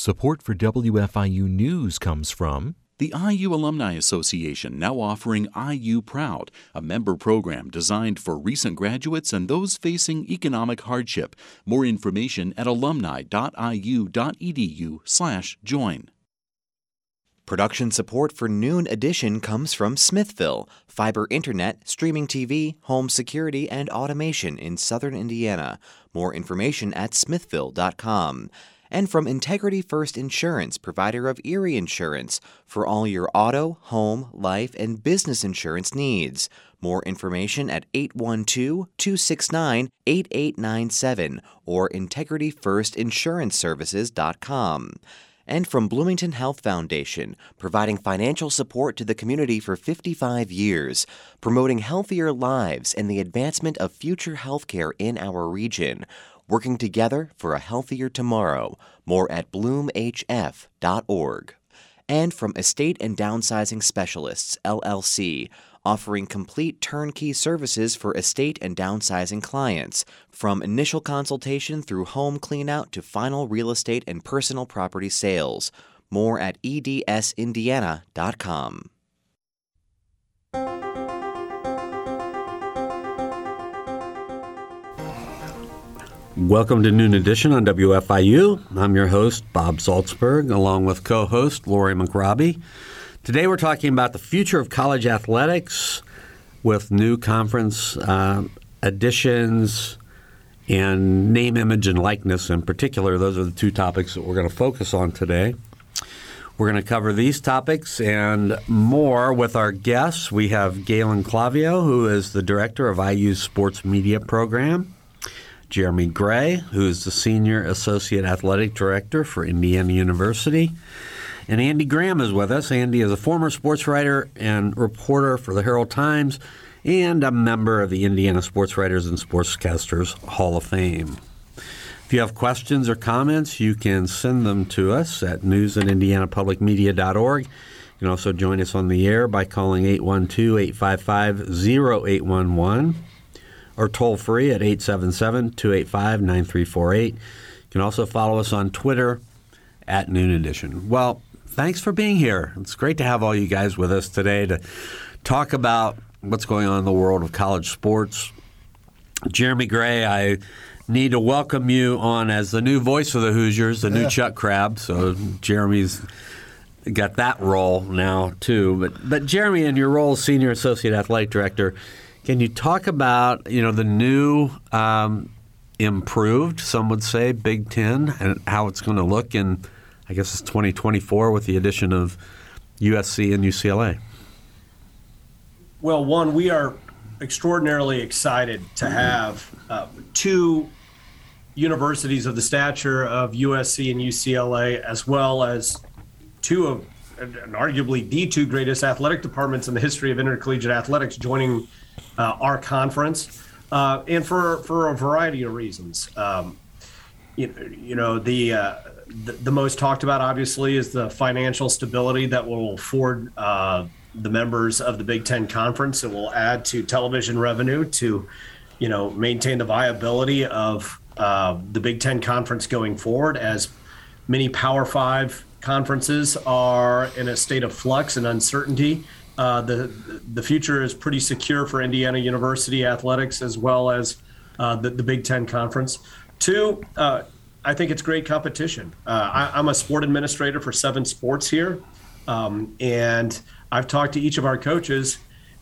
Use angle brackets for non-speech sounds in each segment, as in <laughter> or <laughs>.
Support for WFIU News comes from the IU Alumni Association now offering IU Proud, a member program designed for recent graduates and those facing economic hardship. More information at alumni.iu.edu/join. Production support for Noon Edition comes from Smithville, fiber internet, streaming TV, home security, and automation in southern Indiana. More information at smithville.com and from Integrity First Insurance, provider of Erie Insurance, for all your auto, home, life, and business insurance needs. More information at 812 269 8897 or integrityfirstinsuranceservices.com. And from Bloomington Health Foundation, providing financial support to the community for 55 years, promoting healthier lives and the advancement of future healthcare in our region working together for a healthier tomorrow. More at bloomhf.org. And from Estate and Downsizing Specialists, LLC, offering complete turnkey services for estate and downsizing clients, from initial consultation through home cleanout to final real estate and personal property sales. More at edsindiana.com. Welcome to Noon Edition on WFIU. I'm your host, Bob Zaltsberg, along with co host Laurie McRobbie. Today we're talking about the future of college athletics with new conference uh, additions and name, image, and likeness in particular. Those are the two topics that we're going to focus on today. We're going to cover these topics and more with our guests. We have Galen Clavio, who is the director of IU's sports media program. Jeremy Gray, who is the Senior Associate Athletic Director for Indiana University. And Andy Graham is with us. Andy is a former sports writer and reporter for the Herald Times and a member of the Indiana Sports Writers and Sportscasters Hall of Fame. If you have questions or comments, you can send them to us at news at indianapublicmedia.org. You can also join us on the air by calling 812 855 0811 or toll free at 877 285 9348. You can also follow us on Twitter at Noon Edition. Well, thanks for being here. It's great to have all you guys with us today to talk about what's going on in the world of college sports. Jeremy Gray, I need to welcome you on as the new voice of the Hoosiers, the new Chuck Crabb. So Jeremy's got that role now too. But but Jeremy, in your role as senior associate athletic director, can you talk about you know the new um, improved, some would say, Big Ten and how it's going to look in, I guess it's 2024 with the addition of USC and UCLA? Well, one, we are extraordinarily excited to have uh, two universities of the stature of USC and UCLA, as well as two of, and arguably the two greatest athletic departments in the history of intercollegiate athletics, joining uh, our conference, uh, and for for a variety of reasons. Um, you, know the, uh, the, the most talked about obviously is the financial stability that will afford uh, the members of the Big Ten conference. It will add to television revenue to you know maintain the viability of uh, the Big Ten conference going forward as many Power Five conferences are in a state of flux and uncertainty uh, the the future is pretty secure for Indiana University athletics as well as uh, the, the Big Ten Conference. Two, uh, I think it's great competition. Uh, I, am a sport administrator for seven sports here, um, and I've talked to each of our coaches,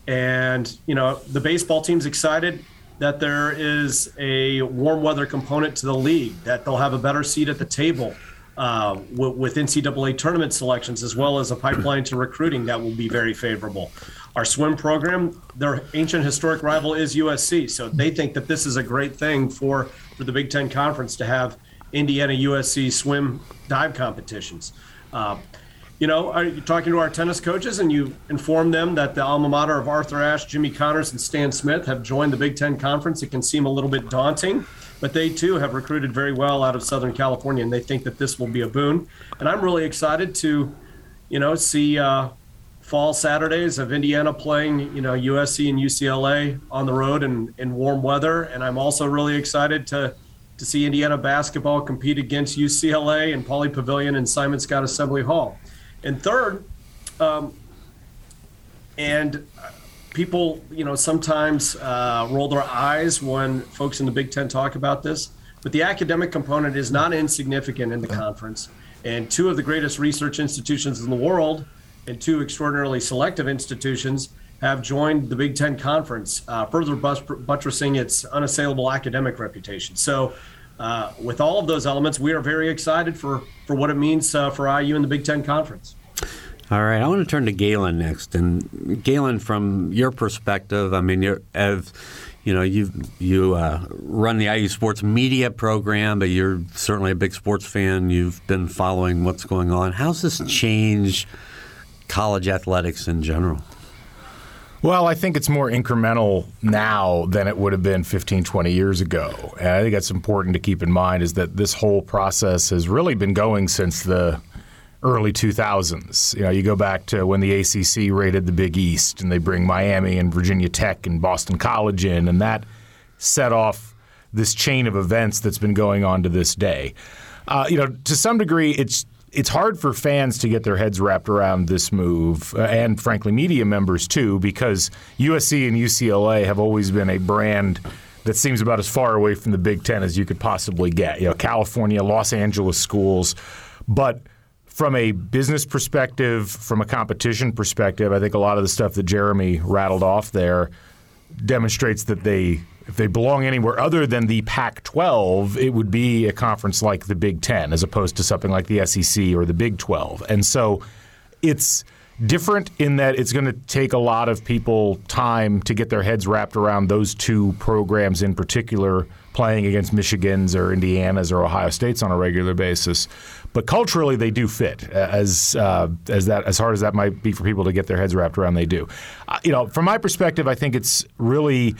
and you know the baseball team's excited that there is a warm weather component to the league, that they'll have a better seat at the table uh, with NCAA tournament selections, as well as a pipeline to recruiting that will be very favorable. Our swim program, their ancient historic rival is USC, so they think that this is a great thing for for the Big Ten Conference to have Indiana USC swim dive competitions. Uh, you know, are you talking to our tennis coaches and you inform them that the alma mater of Arthur Ashe, Jimmy Connors, and Stan Smith have joined the Big Ten Conference? It can seem a little bit daunting but they too have recruited very well out of Southern California, and they think that this will be a boon. And I'm really excited to, you know, see uh, fall Saturdays of Indiana playing, you know, USC and UCLA on the road in, in warm weather. And I'm also really excited to to see Indiana basketball compete against UCLA and Pauley Pavilion and Simon Skjodt Assembly Hall. And third, um, and people, you know, sometimes uh, roll their eyes when folks in the Big Ten talk about this, but the academic component is not insignificant in the conference. And two of the greatest research institutions in the world and two extraordinarily selective institutions have joined the Big Ten Conference, uh, further buttressing its unassailable academic reputation. So, uh, with all of those elements, we are very excited for, for what it means uh, for IU in the Big Ten Conference. All right, I want to turn to Galen next. And Galen, from your perspective, I mean, you're you know, you you uh, run the IU Sports Media program, but you're certainly a big sports fan. You've been following what's going on. How's this change college athletics in general? Well, I think it's more incremental now than it would have been 15, 20 years ago. And I think that's important to keep in mind is that this whole process has really been going since the early 2000s. You know, you go back to when the ACC raided the Big East and they bring Miami and Virginia Tech and Boston College in, and that set off this chain of events that's been going on to this day. Uh, you know, to some degree, it's it's hard for fans to get their heads wrapped around this move, uh, and frankly, media members too, because USC and UCLA have always been a brand that seems about as far away from the Big Ten as you could possibly get. You know, California, Los Angeles schools, but from a business perspective, from a competition perspective, I think a lot of the stuff that Jeremy rattled off there demonstrates that they if they belong anywhere other than the Pac 12, it would be a conference like the Big Ten as opposed to something like the SEC or the Big 12. And so it's different in that it's going to take a lot of people time to get their heads wrapped around those two programs in particular playing against Michigan's or Indiana's or Ohio State's on a regular basis. But culturally, they do fit as uh, as that as hard as that might be for people to get their heads wrapped around. They do. Uh, you know, from my perspective, I think it's really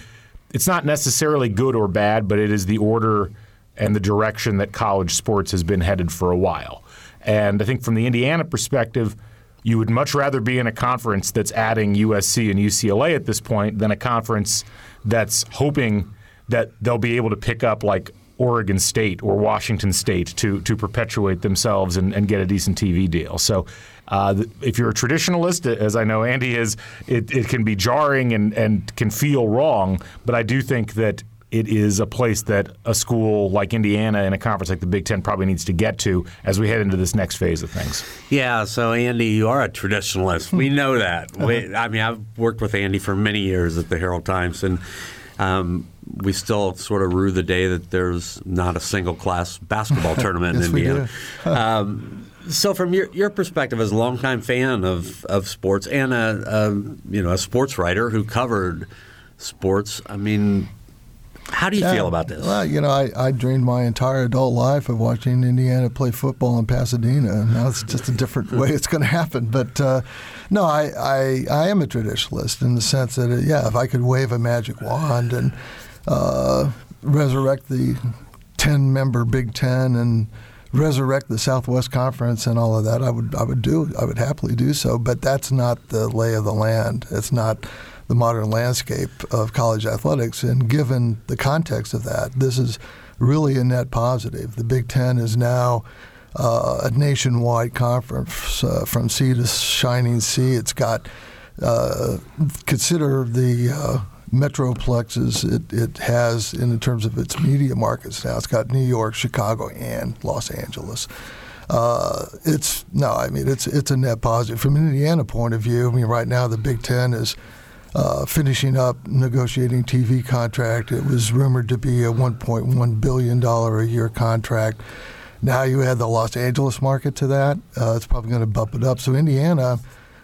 it's not necessarily good or bad, but it is the order and the direction that college sports has been headed for a while. And I think from the Indiana perspective, you would much rather be in a conference that's adding USC and UCLA at this point than a conference that's hoping that they'll be able to pick up like Oregon State or Washington State to to perpetuate themselves and, and get a decent TV deal. So uh, if you're a traditionalist, as I know Andy is, it, it can be jarring and, and can feel wrong. But I do think that it is a place that a school like Indiana in a conference like the Big Ten probably needs to get to as we head into this next phase of things. Yeah, so Andy, you are a traditionalist. We <laughs> know that. We, I mean, I've worked with Andy for many years at the Herald Times, and um, we still sort of rue the day that there's not a single class basketball <laughs> tournament yes, in Indiana. <laughs> um, so, from your, your perspective as a longtime fan of, of sports and a, a you know a sports writer who covered sports, I mean, how do you yeah, feel about this? Well, you know, I, I dreamed my entire adult life of watching Indiana play football in Pasadena. Now it's just a different <laughs> way it's going to happen. But uh, no, I, I, I am a traditionalist in the sense that, uh, yeah, if I could wave a magic wand and uh, resurrect the 10 member Big Ten and resurrect the Southwest Conference and all of that, I would I would do I would happily do so. But that's not the lay of the land. It's not the modern landscape of college athletics. And given the context of that, this is really a net positive. The Big Ten is now a nationwide conference uh, from sea to shining sea. It's got uh, consider the uh, metroplexes it, it has in terms of its media markets now. It's got New York, Chicago, and Los Angeles. Uh, it's no, I mean it's it's a net positive from an Indiana point of view. I mean, right now the Big Ten is uh, finishing up negotiating TV contract. It was rumored to be a 1.1 billion dollar a year contract. Now you add the Los Angeles market to that, uh, it's probably going to bump it up. So Indiana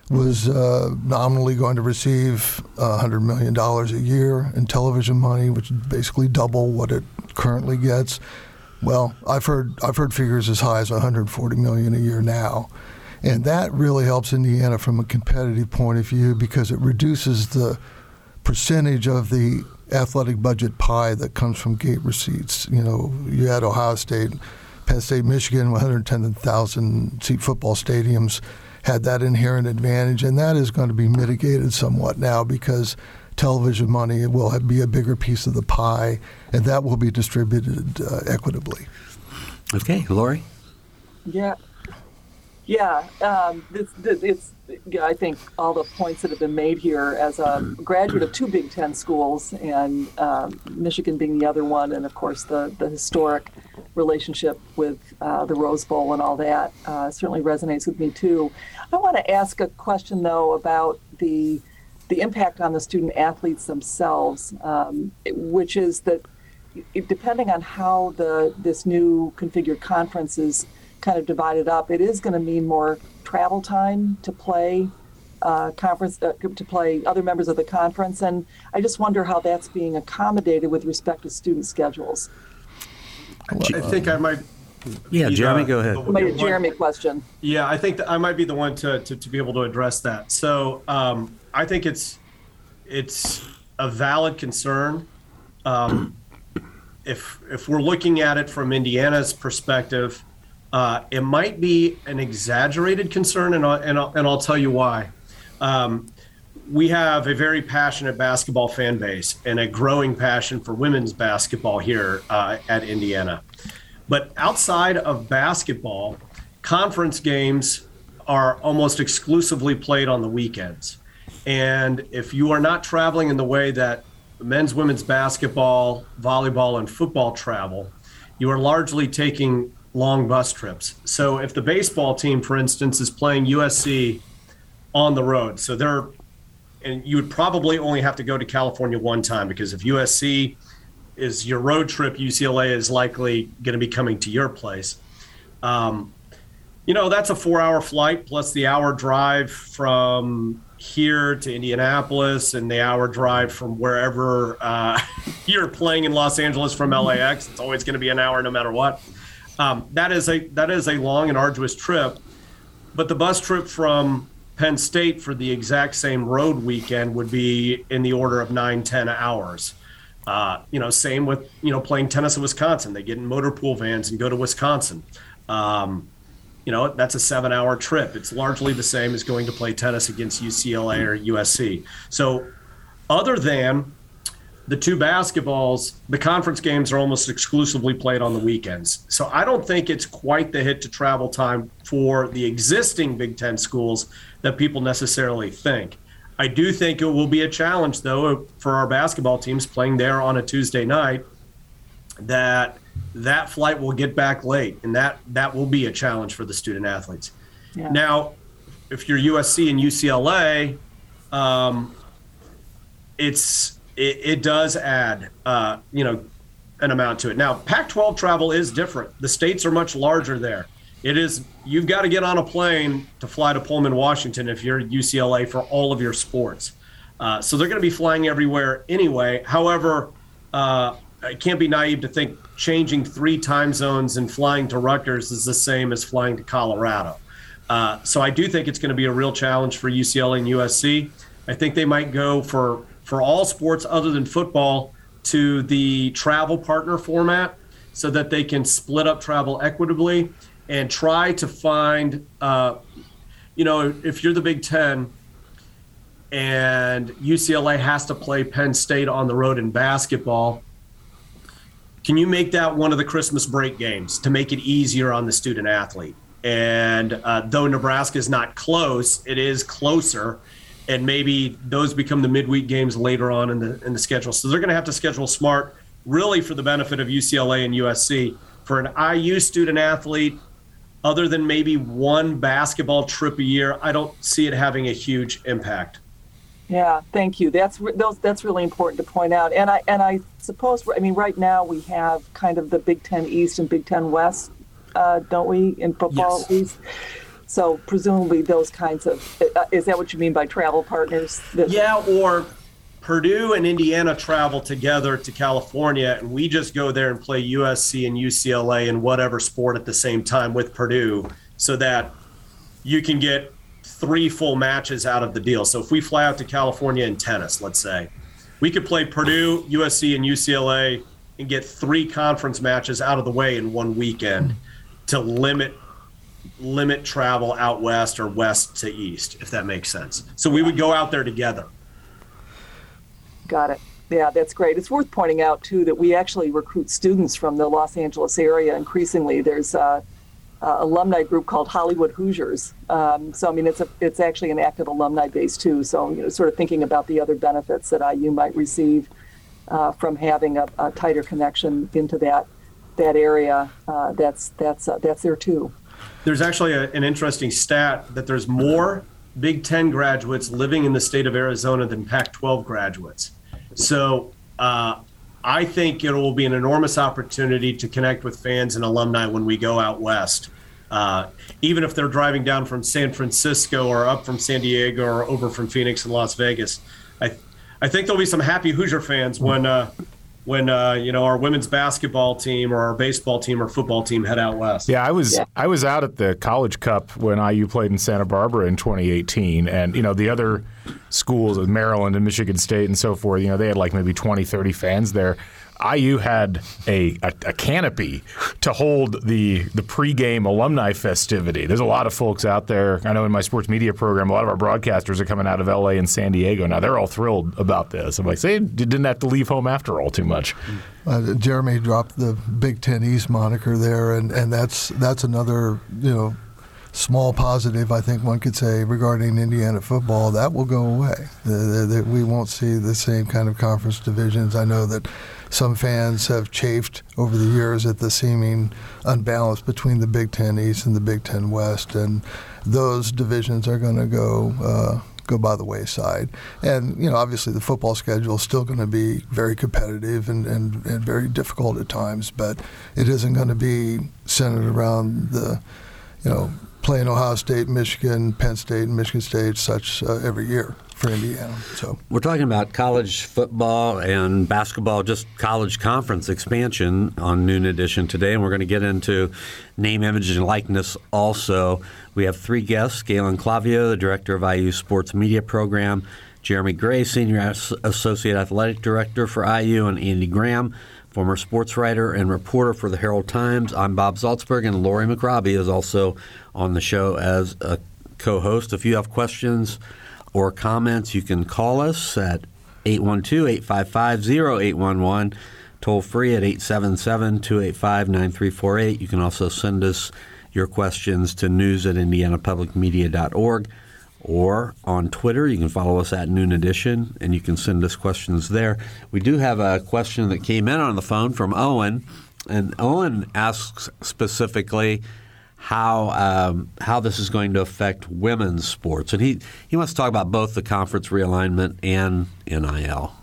was uh, nominally going to receive $100 million a year in television money, which is basically double what it currently gets. Well, I've heard I've heard figures as high as 140 million a year now, and that really helps Indiana from a competitive point of view because it reduces the percentage of the athletic budget pie that comes from gate receipts. You know, you had Ohio State, Penn State, Michigan, 110,000 seat football stadiums had that inherent advantage, and that is going to be mitigated somewhat now because television money will be a bigger piece of the pie, and that will be distributed uh, equitably. Okay, Laurie. Yeah, yeah. Um, it's, it's I think all the points that have been made here as a graduate of two Big Ten schools, and um, Michigan being the other one, and of course the the historic relationship with uh, the Rose Bowl and all that uh, certainly resonates with me too. I want to ask a question though about the the impact on the student athletes themselves, um, which is that depending on how the this new configured conference is kind of divided up, it is going to mean more travel time to play uh, conference uh, to play other members of the conference, and I just wonder how that's being accommodated with respect to student schedules. I think I might. Yeah, Jeremy, the- go ahead. the- Maybe a one- Jeremy question. Yeah, I think that I might be the one to, to, to be able to address that. So um, I think it's it's a valid concern. Um, if if we're looking at it from Indiana's perspective, uh, it might be an exaggerated concern, and I'll, and I'll, and I'll tell you why. Um, we have a very passionate basketball fan base and a growing passion for women's basketball here uh, at Indiana. But outside of basketball, conference games are almost exclusively played on the weekends. And if you are not traveling in the way that men's, women's basketball, volleyball, and football travel, you are largely taking long bus trips. So if the baseball team, for instance, is playing USC on the road, so they're and you would probably only have to go to California one time because if USC is your road trip, UCLA is likely going to be coming to your place. Um, you know, that's a four hour flight plus the hour drive from here to Indianapolis and the hour drive from wherever uh, <laughs> you're playing in Los Angeles from LAX. It's always going to be an hour no matter what. Um, that is a that is a long and arduous trip, but the bus trip from Penn State for the exact same road weekend would be in the order of nine ten hours. Uh, you know, same with you know playing tennis in Wisconsin. They get in motor pool vans and go to Wisconsin. Um, you know, that's a seven-hour trip. It's largely the same as going to play tennis against UCLA or USC. So, other than the two basketballs, the conference games are almost exclusively played on the weekends. So I don't think it's quite the hit to travel time for the existing Big Ten schools that people necessarily think. I do think it will be a challenge, though, for our basketball teams playing there on a Tuesday night. That that flight will get back late, and that that will be a challenge for the student athletes. Yeah. Now, if you're USC and UCLA, um, it's it, it does add uh, you know an amount to it. Now, Pac-12 travel is different. The states are much larger there. It is you've got to get on a plane to fly to Pullman, Washington, if you're UCLA for all of your sports. Uh, so they're going to be flying everywhere anyway. However, uh, I can't be naive to think changing three time zones and flying to Rutgers is the same as flying to Colorado. Uh, so I do think it's going to be a real challenge for UCLA and USC. I think they might go for for all sports other than football to the travel partner format so that they can split up travel equitably and try to find, uh, you know, if you're the Big Ten and UCLA has to play Penn State on the road in basketball, can you make that one of the Christmas break games to make it easier on the student athlete? And uh, though Nebraska is not close, it is closer and maybe those become the midweek games later on in the in the schedule. So they're going to have to schedule smart, really for the benefit of UCLA and USC. For an IU student athlete, other than maybe one basketball trip a year, I don't see it having a huge impact. Yeah, thank you. That's re- those. That's really important to point out. And I and I suppose I mean right now we have kind of the Big Ten East and Big Ten West, uh, don't we, in football Yes. at least? So presumably those kinds of uh, is that what you mean by travel partners? That- Yeah, or Purdue and Indiana travel together to California, and we just go there and play USC and UCLA in whatever sport at the same time with Purdue, so that you can get three full matches out of the deal. So if we fly out to California in tennis, let's say, we could play Purdue, USC, and UCLA and get three conference matches out of the way in one weekend to limit limit travel out west or west to east, if that makes sense. So we would go out there together. Got it. Yeah, that's great. It's worth pointing out too that we actually recruit students from the Los Angeles area increasingly. There's a, a alumni group called Hollywood Hoosiers. Um, so I mean, it's a it's actually an active alumni base too. So you know, sort of thinking about the other benefits that IU might receive uh, from having a, a, tighter connection into that that area. Uh, that's that's uh, that's there too. There's actually a, an interesting stat that there's more Big Ten graduates living in the state of Arizona than Pac 12 graduates. So uh, I think it will be an enormous opportunity to connect with fans and alumni when we go out west. Uh, even if they're driving down from San Francisco or up from San Diego or over from Phoenix and Las Vegas, I, I think there'll be some happy Hoosier fans when uh, when uh, you know our women's basketball team or our baseball team or football team head out west. Yeah, I was yeah. I was out at the College Cup when IU played in Santa Barbara in 2018, and you know the other schools of Maryland and Michigan State and so forth, you know they had like maybe 20, 30 fans there. IU had a, a, a, canopy to hold the the pregame alumni festivity. There's a lot of folks out there. I know in my sports media program, a lot of our broadcasters are coming out of LA and San Diego now. They're all thrilled about this. I'm like, say, didn't have to leave home after all too much. Uh, Jeremy dropped the Big Ten East moniker there, and, and that's that's another you know small positive, I think one could say, regarding Indiana football, that will go away. The, the, the, we won't see the same kind of conference divisions. I know that some fans have chafed over the years at the seeming unbalance between the Big Ten East and the Big Ten West, and those divisions are going to go. Uh, go by the wayside. And, you know, obviously the football schedule is still going to be very competitive and, and, and very difficult at times, but it isn't going to be centered around the, you know, playing Ohio State, Michigan, Penn State, and Michigan State such uh, every year for Indiana. So we're talking about college football and basketball, just college conference expansion on Noon Edition today, and we're going to get into name, image, and likeness. Also, we have three guests: Galen Clavio, the director of IU Sports Media Program. Jeremy Gray, Senior Associate Athletic Director for IU, and Andy Graham, former sports writer and reporter for the Herald Times. I'm Bob Zaltsberg, and Laurie McRobbie is also on the show as a co host. If you have questions or comments, you can call us at 812 855 0811, toll free at 877 285 9348. You can also send us your questions to news at indianapublicmedia.org or on Twitter. You can follow us at Noon Edition and you can send us questions there. We do have a question that came in on the phone from Owen, and Owen asks specifically how um, how this is going to affect women's sports, and he he wants to talk about both the conference realignment and NIL.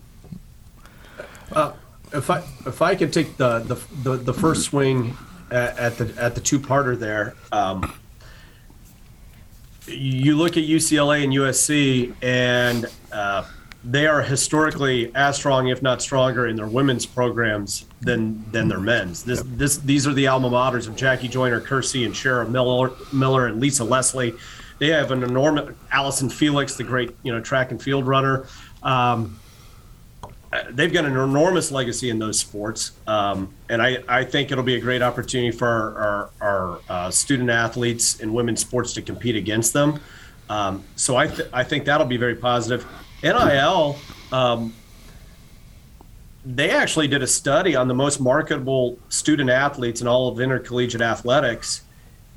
Uh, if I if I could take the the, the, the first swing at, at, the at the two parter there. Um, you look at UCLA and USC, and uh, they are historically as strong, if not stronger, in their women's programs than than their men's. This this these are the alma maters of Jackie Joyner, Kersee, and Cheryl Miller, Miller, and Lisa Leslie. They have an enormous Allison Felix, the great you know track and field runner. Um, they've got an enormous legacy in those sports, um, and I, I think it'll be a great opportunity for our, our, our uh, student athletes in women's sports to compete against them. Um, so I, th- I think that'll be very positive. NIL, um, they actually did a study on the most marketable student athletes in all of intercollegiate athletics,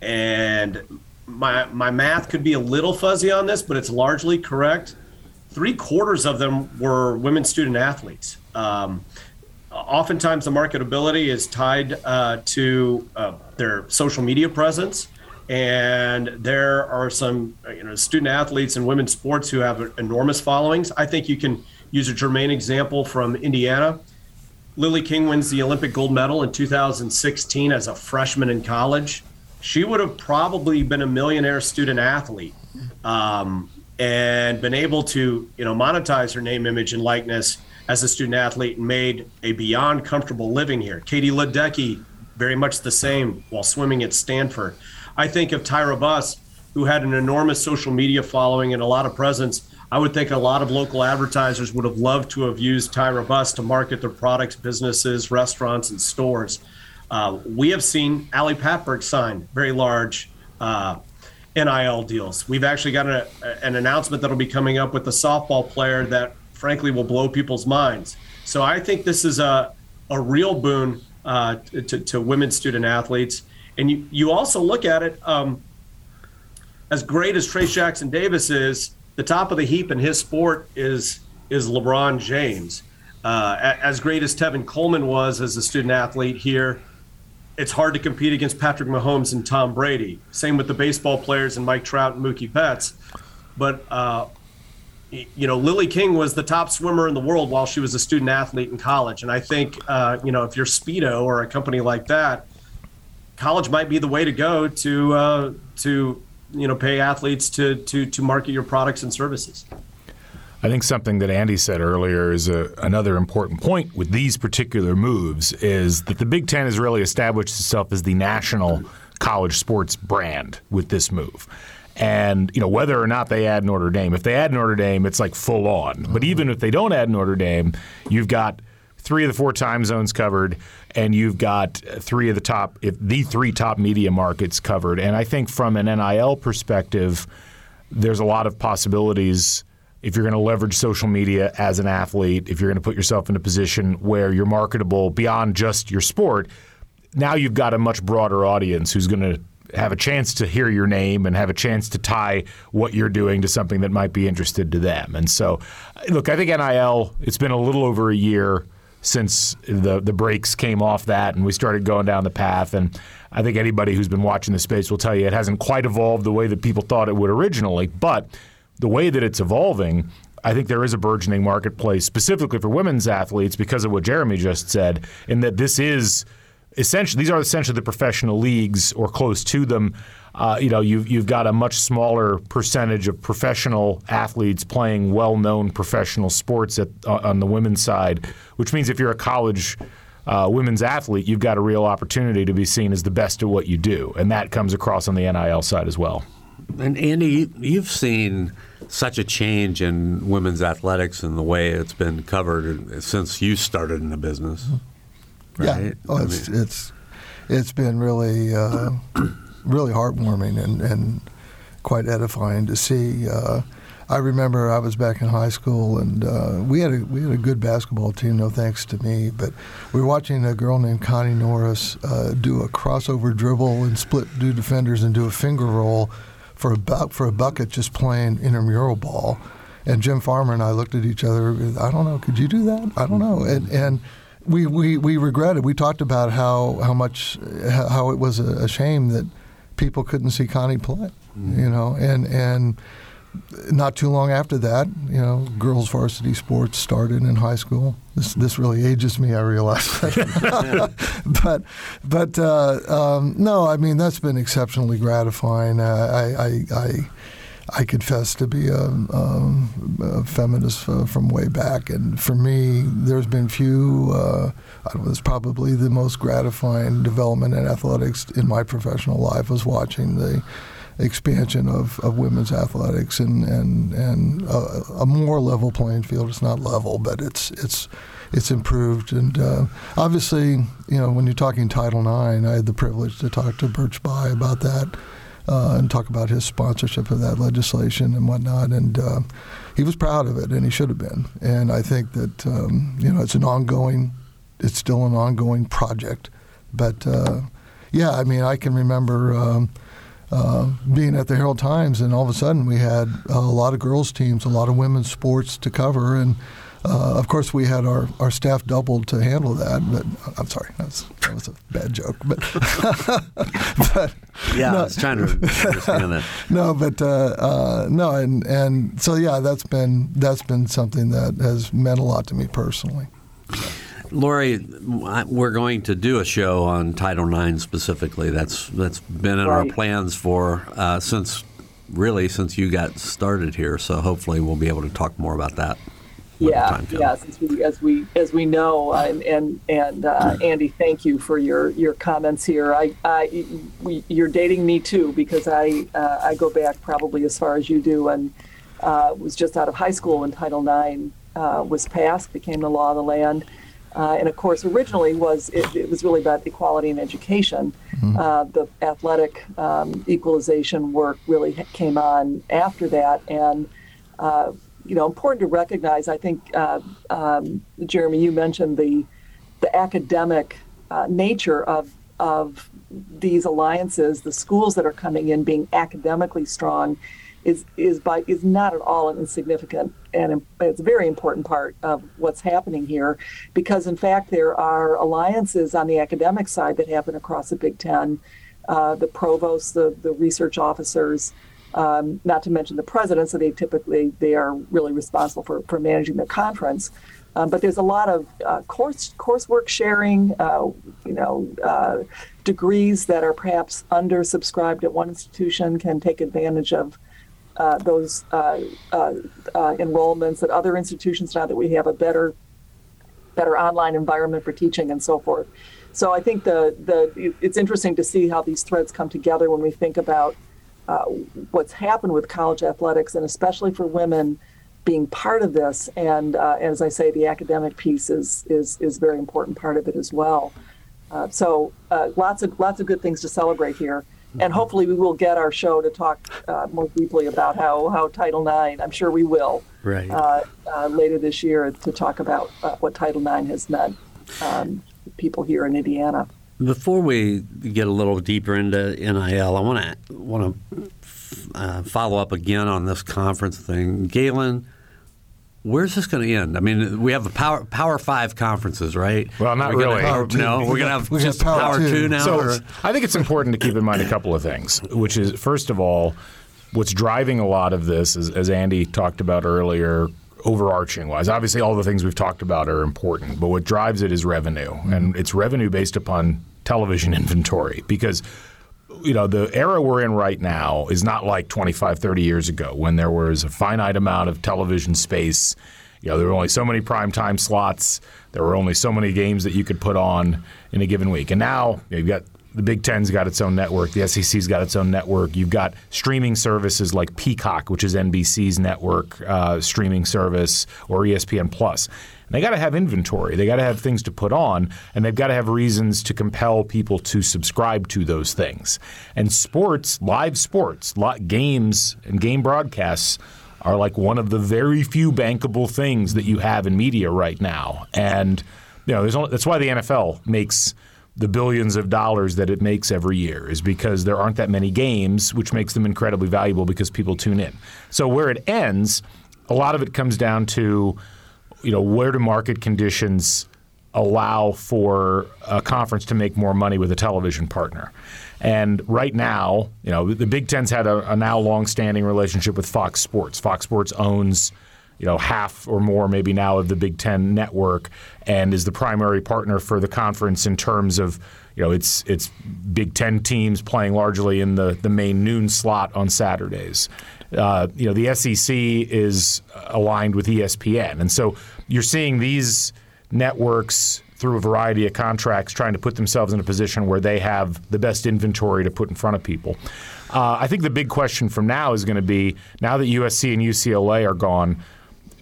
and my my math could be a little fuzzy on this, but it's largely correct three quarters of them were women student athletes. Um, oftentimes, the marketability is tied uh, to uh, their social media presence. And there are some you know, student athletes in women's sports who have enormous followings. I think you can use a germane example from Indiana. Lily King wins the Olympic gold medal in 2016 as a freshman in college. She would have probably been a millionaire student athlete. Um, and been able to you know monetize her name image and likeness as a student athlete and made a beyond comfortable living here. Katie ledecky very much the same while swimming at stanford. I think of tyra buss who had an enormous social media following and a lot of presence. I would think a lot of local advertisers would have loved to have used tyra buss to market their products businesses restaurants and stores. Uh, we have seen ali patberg sign very large uh, NIL deals. We've actually got a, an announcement that'll be coming up with the softball player that frankly will blow people's minds. So I think this is a a real boon uh, to, to women's student athletes. And you, you also look at it um, as great as Trayce Jackson Davis is, the top of the heap in his sport is is LeBron James. Uh, as great as Tevin Coleman was as a student athlete here, it's hard to compete against Patrick Mahomes and Tom Brady. Same with the baseball players and Mike Trout and Mookie Betts. But uh, you know, Lily King was the top swimmer in the world while she was a student athlete in college. And I think, uh, you know, if you're Speedo or a company like that, college might be the way to go to uh, to you know pay athletes to to to market your products and services. I think something that Andy said earlier is a, another important point with these particular moves is that the Big Ten has really established itself as the national college sports brand with this move. And you know whether or not they add Notre Dame, if they add Notre Dame, it's like full on. But mm-hmm. even if they don't add Notre Dame, you've got three of the four time zones covered, and you've got three of the top, the three top media markets covered. And I think from an NIL perspective, there's a lot of possibilities if you're going to leverage social media as an athlete, if you're going to put yourself in a position where you're marketable beyond just your sport. Now you've got a much broader audience who's going to have a chance to hear your name and have a chance to tie what you're doing to something that might be interested to them. And so, look, I think NIL, it's been a little over a year since the the brakes came off that and we started going down the path. And I think anybody who's been watching the space will tell you it hasn't quite evolved the way that people thought it would originally. But the way that it's evolving, I think there is a burgeoning marketplace specifically for women's athletes because of what Jeremy just said, in that this is – essentially these are essentially the professional leagues or close to them. Uh, you know, you've you've got a much smaller percentage of professional athletes playing well-known professional sports at, uh, on the women's side, which means if you're a college uh, women's athlete, you've got a real opportunity to be seen as the best at what you do, and that comes across on the NIL side as well. And Andy, you've seen such a change in women's athletics and the way it's been covered since you started in the business. Right? Yeah. Oh, it's mean, it's it's been really uh, <clears throat> really heartwarming and, and quite edifying to see. Uh, I remember I was back in high school and uh, we had a we had a good basketball team. No thanks to me, but we were watching a girl named Connie Norris uh, do a crossover dribble and split two defenders and do a finger roll for a bu- for a bucket just playing intramural ball. And Jim Farmer and I looked at each other. I don't know. Could you do that? I don't know. And and we, we, we regretted. We talked about how how much how it was a, shame that people couldn't see Connie play. Mm-hmm. You know, and and not too long after that, you know, girls varsity sports started in high school. This this really ages me, I realize. <laughs> but but uh, um, no, I mean that's been exceptionally gratifying. Uh, I, I, I I confess to be a, a, a feminist uh, from way back, and for me, there's been few. Uh, I was probably the most gratifying development in athletics in my professional life was watching the expansion of, of women's athletics and and and a, a, more level playing field. It's not level, but it's it's it's improved. And uh, obviously, you know, when you're talking Title IX, I had the privilege to talk to Birch Bayh about that uh, and talk about his sponsorship of that legislation and whatnot. And uh, he was proud of it, and he should have been. And I think that um, you know it's an ongoing, it's still an ongoing project. But uh, yeah, I mean, I can remember. Um, uh, being at the Herald Times, and all of a sudden we had a lot of girls' teams, a lot of women's sports to cover, and uh, of course, we had our, our staff doubled to handle that. But I'm sorry, that was, that was a bad joke. But, <laughs> but yeah, no, I was trying to understand that. <laughs> no, but uh, uh, no, and and so yeah, that's been that's been something that has meant a lot to me personally. Laurie, we're going to do a show on Title IX specifically. That's that's been in right. our plans for uh, since really since you got started here. So hopefully we'll be able to talk more about that yeah, yeah. Since we, as we as we know, and and, and uh, Andy, thank you for your your comments here. I, I we, you're dating me too because I uh, I go back probably as far as you do, and uh, was just out of high school when Title IX uh, was passed, became the law of the land. Uh, and of course, originally was it, it, was really about equality in education. Mm-hmm. Uh, the athletic um, equalization work really came on after that, and you know, important to recognize. I think, uh, um, Jeremy, you mentioned the the academic uh, nature of of these alliances, the schools that are coming in being academically strong, is is by is not at all an insignificant and it's a very important part of what's happening here, because in fact there are alliances on the academic side that happen across the Big Ten, uh, the provosts, the the research officers. Um, not to mention the president, so they typically they are really responsible for, for managing the conference. Um, but there's a lot of uh, course coursework sharing, uh, you know, uh, degrees that are perhaps undersubscribed at one institution can take advantage of uh, those uh, uh, enrollments at other institutions now that we have a better better online environment for teaching and so forth. So I think the the it's interesting to see how these threads come together when we think about what's happened with college athletics and especially for women being part of this. And uh, as I say, the academic piece is is is very important part of it as well. Uh, so uh, lots of lots of good things to celebrate here, and hopefully we will get our show to talk uh, more deeply about how how Title IX. I'm sure we will right. Uh, uh, later this year to talk about what Title IX has meant um, people here in Indiana. Before we get a little deeper into NIL, I want to want to uh, follow up again on this conference thing. Galen, Where's this going to end? I mean, we have the Power Power Five conferences, right? Well, not really. Have, no, we're going to have just Power, power two. two. now. So or? I think it's important to keep in mind a couple of things, which is first of all, what's driving a lot of this, is, as Andy talked about earlier, overarching wise. Obviously, all the things we've talked about are important, but what drives it is revenue, and it's revenue based upon television inventory because you know, the era we're in right now is not like 25, 30 years ago when there was a finite amount of television space. You know, there were only so many prime time slots. There were only so many games that you could put on in a given week. And now you have got the Big Ten's got its own network. The SEC's got its own network. You've got streaming services like Peacock, which is NBC's network uh, streaming service, or ESPN Plus. They got to have inventory. They got to have things to put on, and they've got to have reasons to compel people to subscribe to those things. And sports, live sports, games, and game broadcasts are like one of the very few bankable things that you have in media right now. And you know, only, that's why the NFL makes the billions of dollars that it makes every year is because there aren't that many games, which makes them incredibly valuable because people tune in. So where it ends, a lot of it comes down to you know, where do market conditions allow for a conference to make more money with a television partner? And right now, you know, the Big Ten's had a, a now long-standing relationship with Fox Sports. Fox Sports owns you know half or more maybe now of the Big Ten network and is the primary partner for the conference in terms of you know it's it's Big Ten teams playing largely in the the main noon slot on Saturdays. Uh, you know the SEC is aligned with ESPN, and so you're seeing these networks through a variety of contracts trying to put themselves in a position where they have the best inventory to put in front of people. Uh, I think the big question from now is going to be now that USC and UCLA are gone,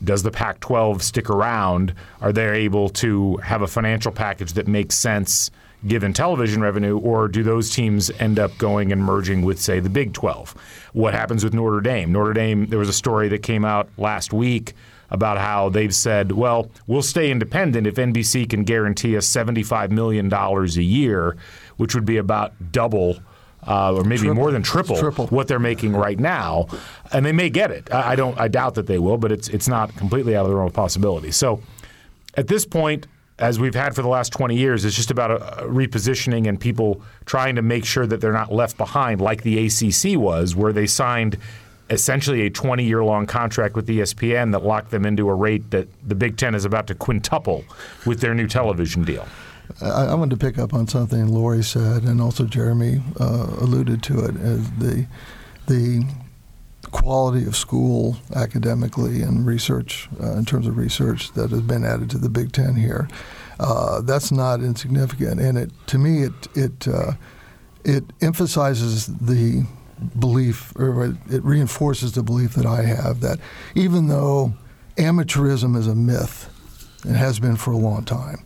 does the Pac 12 stick around? Are they able to have a financial package that makes sense given television revenue, or do those teams end up going and merging with, say, the Big 12? What happens with Notre Dame? Notre Dame, there was a story that came out last week about how they've said, well, we'll stay independent if NBC can guarantee us $75 million a year, which would be about double. Uh, or maybe triple. more than triple, triple, what they're making right now, and they may get it. I, I, don't. I doubt that they will, but it's it's not completely out of the realm of possibility. So, at this point, as we've had for the last 20 years, it's just about a, a repositioning and people trying to make sure that they're not left behind, like the ACC was, where they signed essentially a 20 year long contract with ESPN that locked them into a rate that the Big Ten is about to quintuple with their new television deal. I, I wanted to pick up on something Laurie said, and also Jeremy uh, alluded to it as the the quality of school academically and research uh, in terms of research that has been added to the Big Ten here. Uh, that's not insignificant, and it to me it it uh, it emphasizes the belief, or it reinforces the belief that I have that even though amateurism is a myth, it has been for a long time,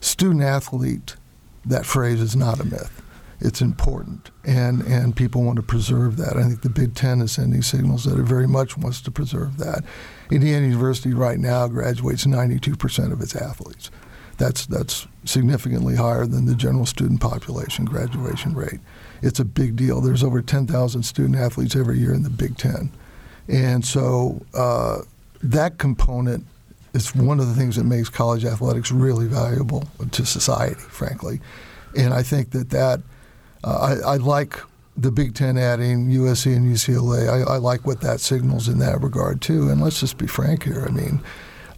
student athlete, that phrase is not a myth. It's important, and and people want to preserve that. I think the Big Ten is sending signals that it very much wants to preserve that. Indiana University right now graduates 92% of its athletes. That's that's significantly higher than the general student population graduation rate. It's a big deal. There's over 10,000 student athletes every year in the Big Ten, and so uh, that component is one of the things that makes college athletics really valuable to society, frankly. And I think that that I, I, like the Big Ten adding USC and UCLA. I, I, like what that signals in that regard too. And let's just be frank here. I mean,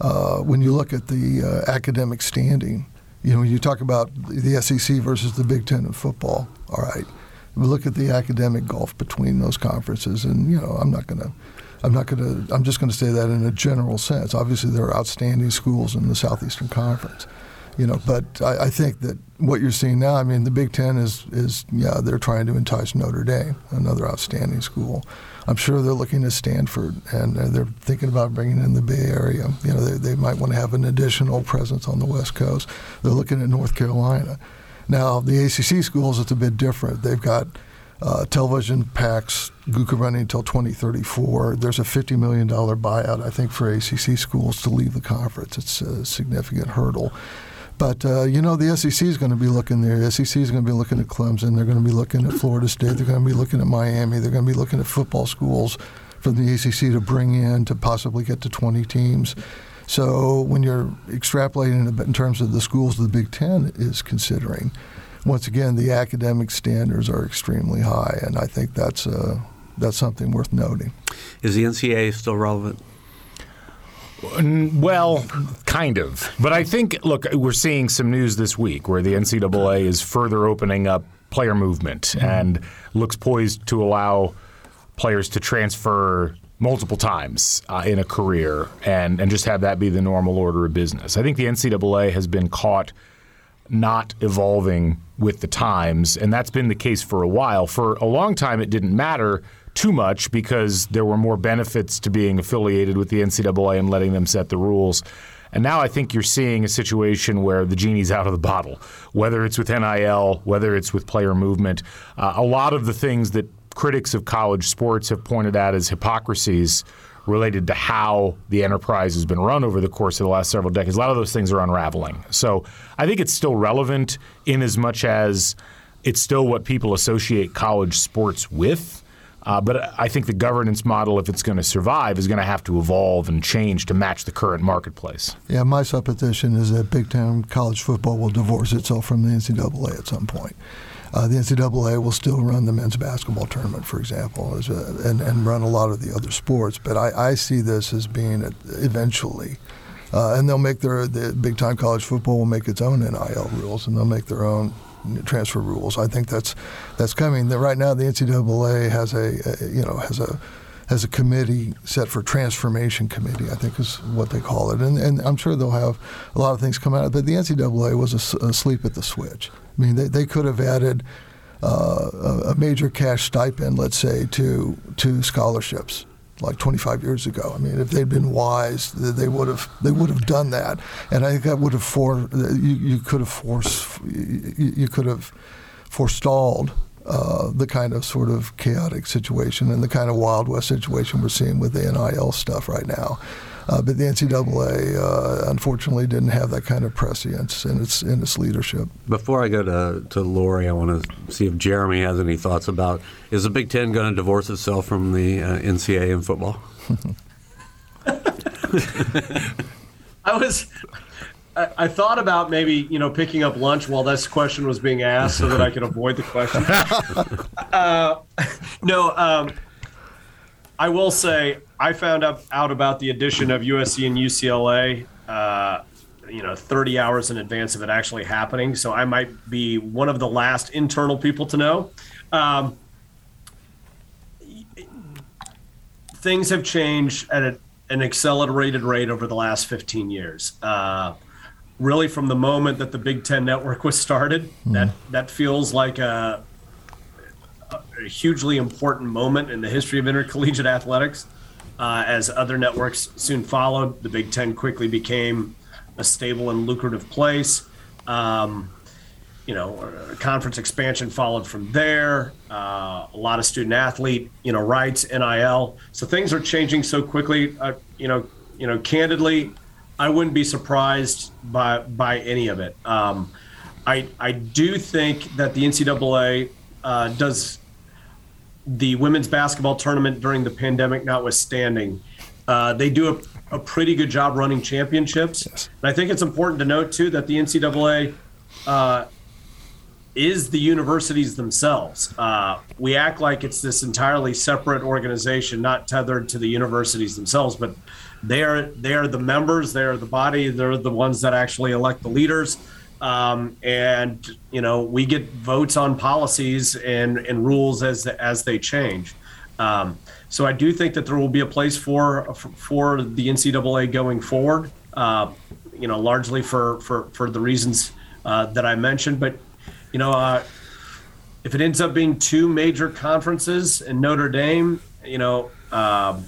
uh, when you look at the uh, academic standing, you know, you talk about the SEC versus the Big Ten in football. All right, we look at the academic gulf between those conferences, and you know, I'm not going to. I'm not going to. I'm just going to say that in a general sense. Obviously, there are outstanding schools in the Southeastern Conference, you know. But I, I, think that what you're seeing now, I mean, the Big Ten is is yeah, they're trying to entice Notre Dame, another outstanding school. I'm sure they're looking at Stanford, and they're thinking about bringing in the Bay Area. You know, they, they might want to have an additional presence on the West Coast. They're looking at North Carolina. Now, the ACC schools, it's a bit different. They've got uh, television packs, GUCA running until 2034. There's a $50 million buyout, I think, for ACC schools to leave the conference. It's a significant hurdle. But uh, you know, the SEC is going to be looking there. The SEC is going to be looking at Clemson. They're going to be looking at Florida State. They're going to be looking at Miami. They're going to be looking at football schools from the ACC to bring in to possibly get to 20 teams. So when you're extrapolating in terms of the schools the Big Ten is considering, once again, the academic standards are extremely high, and I think that's uh, that's something worth noting. Is the NCAA still relevant? Well, kind of. But I think, look, we're seeing some news this week where the NCAA is further opening up player movement mm-hmm. and looks poised to allow players to transfer multiple times uh, in a career and, and just have that be the normal order of business. I think the NCAA has been caught not evolving with the times, and that's been the case for a while. For a long time, it didn't matter too much because there were more benefits to being affiliated with the NCAA and letting them set the rules. And now I think you're seeing a situation where the genie's out of the bottle, whether it's with NIL, whether it's with player movement. Uh, a lot of the things that critics of college sports have pointed out as hypocrisies related to how the enterprise has been run over the course of the last several decades. A lot of those things are unraveling. So I think it's still relevant in as much as it's still what people associate college sports with. Uh, but I think the governance model, if it's going to survive, is going to have to evolve and change to match the current marketplace. Yeah, my supposition is that Big Ten college football will divorce itself from the NCAA at some point. Uh, the NCAA will still run the men's basketball tournament, for example, a, and, and run a lot of the other sports. But I, I see this as being a, eventually. Uh, and they'll make their the big time college football will make its own NIL rules, and they'll make their own transfer rules. I think that's that's coming. That Right now, the NCAA has a, a you know has a has a committee set for transformation committee, I think is what they call it. And, and I'm sure they'll have a lot of things come out. But the NCAA was asleep at the switch. I mean, they, they could have added uh, a major cash stipend, let's say, to to scholarships like 25 years ago. I mean, if they'd been wise, they would have they would have done that, and I think that would have for you, you could have forced you, you could have forestalled uh, the kind of sort of chaotic situation and the kind of Wild West situation we're seeing with the NIL stuff right now. Uh, but the NCAA, uh, unfortunately, didn't have that kind of prescience in its in its leadership. Before I go to to Laurie, I want to see if Jeremy has any thoughts about is the Big Ten going to divorce itself from the uh, NCAA in football? <laughs> I was. I, thought about maybe you know picking up lunch while this question was being asked so that I could avoid the question. <laughs> uh, <laughs> no, um, I will say I found out, out about the addition of USC and UCLA, uh, you know, 30 hours in advance of it actually happening. So I might be one of the last internal people to know. Um, things have changed at a, an accelerated rate over the last 15 years. Uh, really, from the moment that the Big Ten Network was started, mm. that that feels like a hugely important moment in the history of intercollegiate athletics. Uh, as other networks soon followed, the Big Ten quickly became a stable and lucrative place. Um, you know, conference expansion followed from there. Uh, a lot of student athlete, you know, rights, NIL. So things are changing so quickly. Uh, you know, you know, candidly, I wouldn't be surprised by by any of it. Um, I I do think that the NCAA uh, does the women's basketball tournament during the pandemic, notwithstanding, uh, they do a, a, pretty good job running championships. Yes. And I think it's important to note too that the NCAA uh, is the universities themselves. Uh, we act like it's this entirely separate organization, not tethered to the universities themselves, but they are they are the members, they are the body, they're the ones that actually elect the leaders. Um, and you know we get votes on policies and, and rules as as they change. Um, so I do think that there will be a place for for the NCAA going forward. Uh, you know, largely for for for the reasons uh, that I mentioned. But you know, uh, if it ends up being two major conferences in Notre Dame, you know. Um,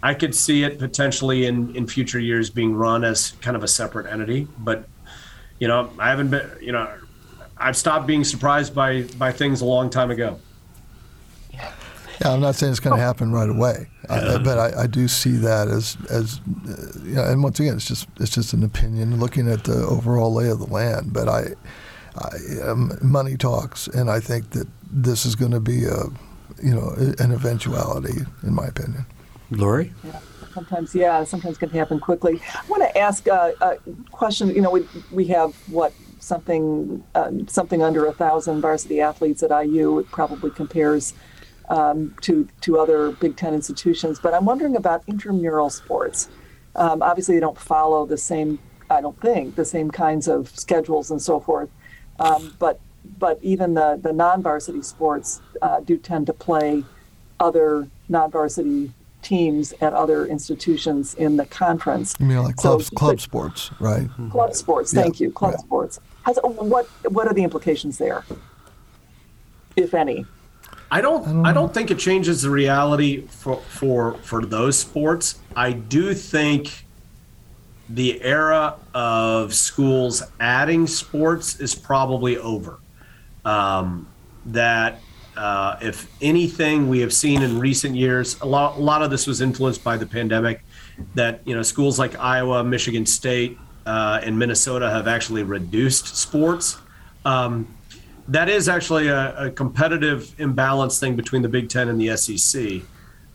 I could see it potentially in, in future years being run as kind of a separate entity, but you know, I haven't been, you know, I've stopped being surprised by by things a long time ago. Yeah, I'm not saying it's going to happen right away, I, but I, I, do see that as as uh, you know, and once again, it's just it's just an opinion looking at the overall lay of the land. But I, I um, money talks, and I think that this is going to be a you know an eventuality, in my opinion. Laurie. Yeah sometimes yeah sometimes can happen quickly. I want to ask a, a, question you know we, we have what something uh, something under a thousand varsity athletes at iu it probably compares um, to to other big ten institutions but i'm wondering about intramural sports. Um, obviously they don't follow the same i don't think the same kinds of schedules and so forth um, but but even the the non-varsity sports uh, do tend to play other non-varsity teams at other institutions in the conference. You mean like club, so, club sports, right? Club sports, thank yeah, you, club yeah. sports. Has, what, what are the implications there, if any? I don't, I don't, I don't think it changes the reality for, for, for those sports. I do think the era of schools adding sports is probably over. Um, that uh, if anything, we have seen in recent years, a lot, a lot of this was influenced by the pandemic. That you know, schools like Iowa, Michigan State, uh, and Minnesota have actually reduced sports. Um, that is actually a, a, competitive imbalance thing between the Big Ten and the SEC.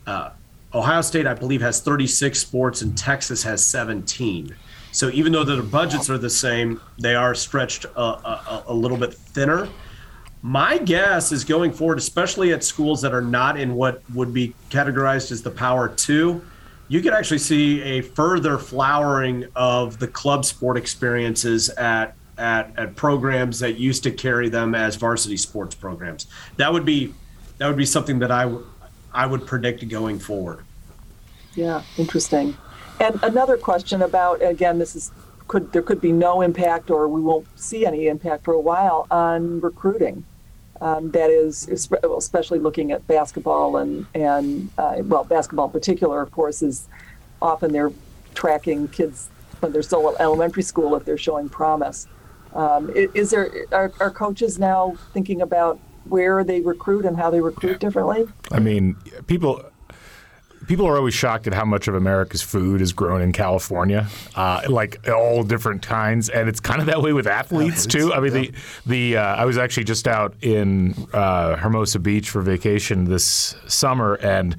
Uh, Ohio State, I believe, has 36 sports, and Texas has 17. So even though their budgets are the same, they are stretched a, a, a little bit thinner. My guess is going forward, especially at schools that are not in what would be categorized as the Power Two, you could actually see a further flowering of the club sport experiences at at, at programs that used to carry them as varsity sports programs. That would be that would be something that I, w- I would predict going forward. Yeah, interesting. And another question about again, this is could there could be no impact or we won't see any impact for a while on recruiting um, that is especially looking at basketball and and uh, well basketball in particular of course is often they're tracking kids when they're still elementary school if they're showing promise um, is there are, are coaches now thinking about where they recruit and how they recruit yeah. differently i mean people people are always shocked at how much of America's food is grown in California, uh, like all different kinds, and it's kind of that way with athletes too. I mean, the the uh, I was actually just out in uh, Hermosa Beach for vacation this summer, and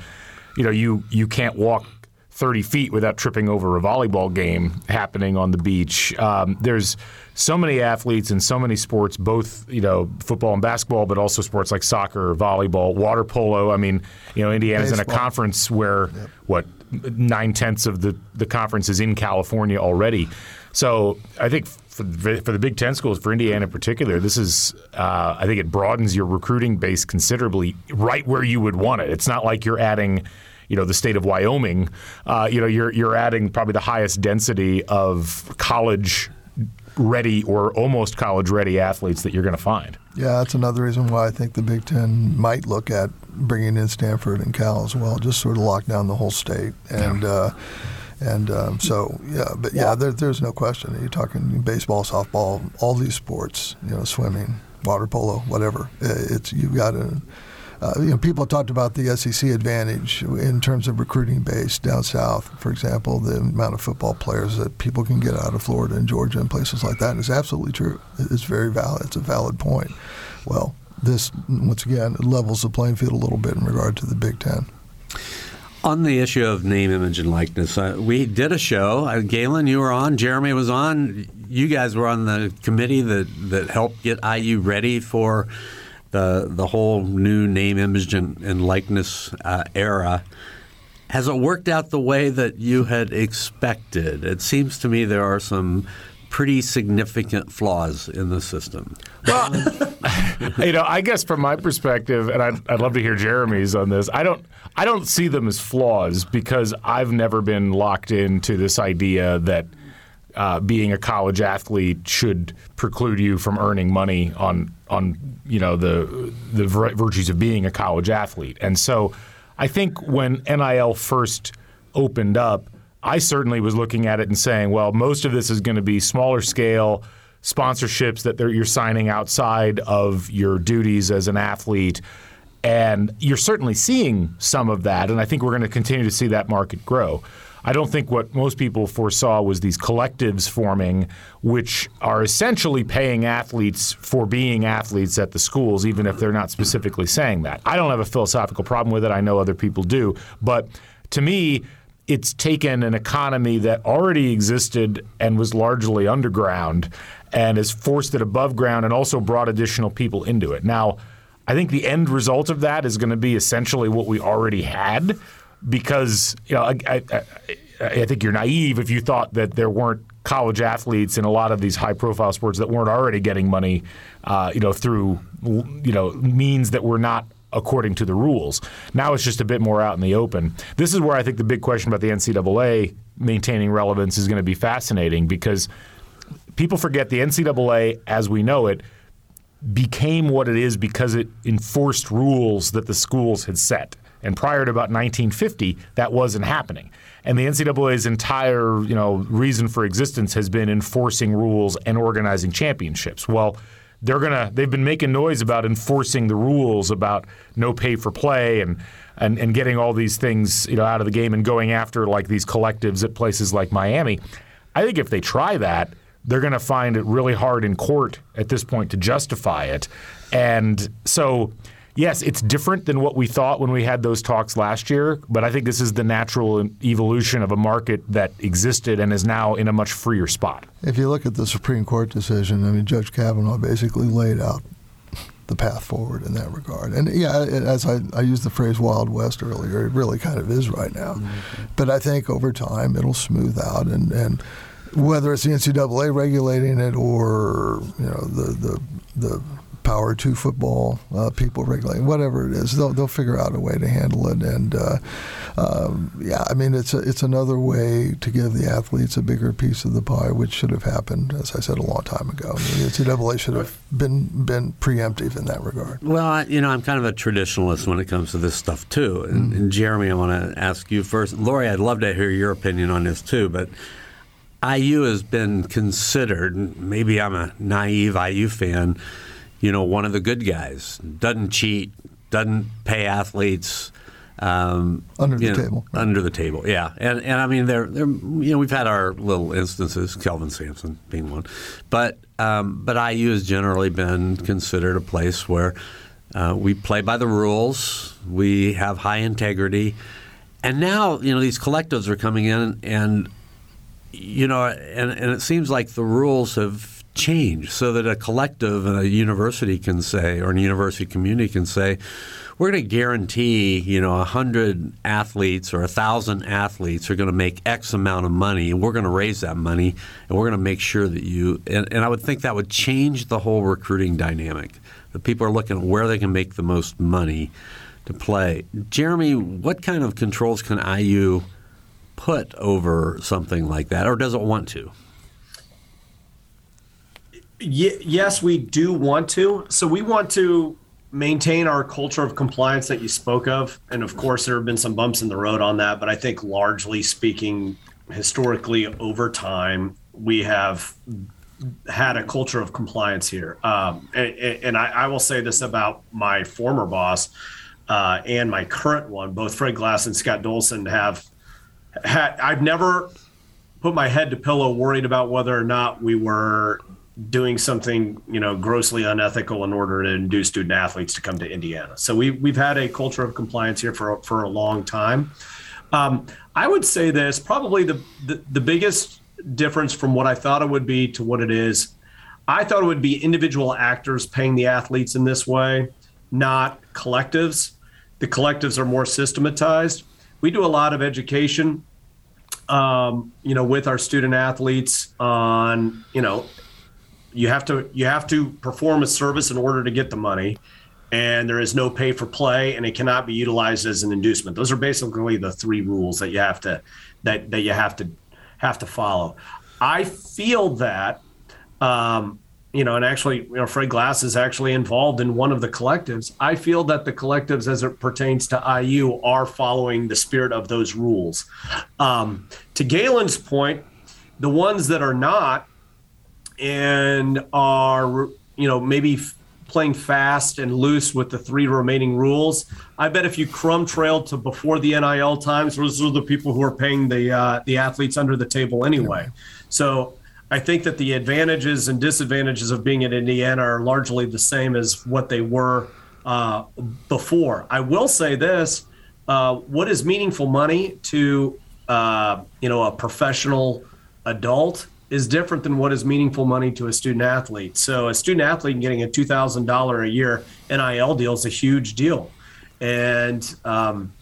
you know, you you can't walk 30 feet without tripping over a volleyball game happening on the beach. Um, there's so many athletes in so many sports, both you know football and basketball, but also sports like soccer, volleyball, water polo. I mean, you know, Indiana's Baseball. in a conference where yep. what nine tenths of the the conference is in California already. So I think for the, for the Big Ten schools, for Indiana in particular, this is uh, I think it broadens your recruiting base considerably, right where you would want it. It's not like you're adding you know the state of Wyoming, uh, you know you're you're adding probably the highest density of college ready or almost college ready athletes that you're going to find. Yeah, that's another reason why I think the Big Ten might look at bringing in Stanford and Cal as well, just sort of lock down the whole state and. Yeah. Uh, And um, so, yeah, but yeah, there, there's no question. You're talking baseball, softball, all these sports, you know, swimming, water polo, whatever. It's you've got to. Uh, you know, people talked about the SEC advantage in terms of recruiting base down south. For example, the amount of football players that people can get out of Florida and Georgia and places like that is absolutely true. It's very valid. It's a valid point. Well, this once again levels the playing field a little bit in regard to the Big Ten. On the issue of name, image, and likeness, uh, we did a show. Uh, Galen, you were on. Jeremy was on. You guys were on the committee that, that helped get IU ready for the the whole new name, image, and, and likeness uh, era. Has it worked out the way that you had expected? It seems to me there are some pretty significant flaws in the system. Well, <laughs> you know, I guess from my perspective, and I'd, I'd love to hear Jeremy's on this. I don't, I don't see them as flaws because I've never been locked into this idea that uh, being a college athlete should preclude you from earning money on, on you know, the the virtues of being a college athlete. And so, I think when NIL first opened up I certainly was looking at it and saying, well, most of this is going to be smaller scale sponsorships that you're signing outside of your duties as an athlete. And you're certainly seeing some of that. And I think we're going to continue to see that market grow. I don't think what most people foresaw was these collectives forming, which are essentially paying athletes for being athletes at the schools, even if they're not specifically saying that. I don't have a philosophical problem with it. I know other people do. But to me, it's taken an economy that already existed and was largely underground and has forced it above ground and also brought additional people into it. Now, I think the end result of that is going to be essentially what we already had because you know I, I, I think you're naive if you thought that there weren't college athletes in a lot of these high profile sports that weren't already getting money uh, you know through you know means that were not according to the rules. Now it's just a bit more out in the open. This is where I think the big question about the NCAA maintaining relevance is going to be fascinating because people forget the NCAA as we know it became what it is because it enforced rules that the schools had set. And prior to about 1950, that wasn't happening. And the NCAA's entire, you know, reason for existence has been enforcing rules and organizing championships. Well, they're gonna they've been making noise about enforcing the rules about no pay for play and and, and getting all these things you know out of the game and going after like these collectives at places like Miami. I think if they try that, they're going to find it really hard in court at this point to justify it. And so yes, it's different than what we thought when we had those talks last year, but I think this is the natural evolution of a market that existed and is now in a much freer spot. If you look at the Supreme Court decision, I mean, Judge Kavanaugh basically laid out the path forward in that regard. And yeah, as I, I used the phrase Wild West earlier, it really kind of is right now. Mm-hmm. But I think over time it'll smooth out and, and whether it's the NCAA regulating it or you know the the the Power Two football uh, people regulating whatever it is. They'll they'll figure out a way to handle it. And uh, um, yeah, I mean it's a, it's another way to give the athletes a bigger piece of the pie, which should have happened, as I said, a long time ago. I mean, the NCAA should have been been preemptive in that regard. Well, I, you know, I'm kind of a traditionalist when it comes to this stuff too. And, mm-hmm. and Jeremy, I want to ask you first. Laurie, I'd love to hear your opinion on this too, but. IU has been considered, maybe I'm a naive IU fan, you know, one of the good guys. Doesn't cheat, doesn't pay athletes. Um, under the know, table. Right. Under the table, yeah. And and I mean, they're, they're you know we've had our little instances, Kelvin Sampson being one, but um, but IU has generally been considered a place where uh, we play by the rules, we have high integrity, and now you know these collectives are coming in and you know and and it seems like the rules have change so that a collective and a university can say, or a university community can say, we're going to guarantee, you know, a hundred athletes or a thousand athletes are going to make X amount of money, and we're going to raise that money, and we're going to make sure that you. And, and I would think that would change the whole recruiting dynamic. That people are looking at where they can make the most money to play. Jeremy, what kind of controls can IU put over something like that, or does it want to? Yes, we do want to. So we want to maintain our culture of compliance that you spoke of. And of course, there have been some bumps in the road on that, but I think largely speaking, historically over time we have had a culture of compliance here. Um, and, and I, I, will say this about my former boss uh, and my current one. Both Fred Glass and Scott Dolson have had. I've never put my head to pillow worried about whether or not we were doing something you know grossly unethical in order to induce student athletes to come to Indiana. So we we've had a culture of compliance here for for a long time. Um, I would say this probably the, the the biggest difference from what I thought it would be to what it is. I thought it would be individual actors paying the athletes in this way, not collectives. The collectives are more systematized. We do a lot of education, um, you know, with our student athletes on, you know, you have to you have to perform a service in order to get the money and there is no pay for play and it cannot be utilized as an inducement those are basically the three rules that you have to that that you have to have to follow. I feel that, um, you know, and actually, you know, Fred Glass is actually involved in one of the collectives. I feel that the collectives, as it pertains to IU, are following the spirit of those rules. Um, to Galen's point, the ones that are not and are, you know, maybe playing fast and loose with the three remaining rules. I bet if you crumb trail to before the NIL times, those are the people who are paying the uh, the athletes under the table anyway. So I think that the advantages and disadvantages of being in Indiana are largely the same as what they were uh, before. I will say this: uh, what is meaningful money to uh, you know a professional adult is different than what is meaningful money to a student athlete. So a student athlete getting a two thousand dollar a year NIL deal is a huge deal, and um,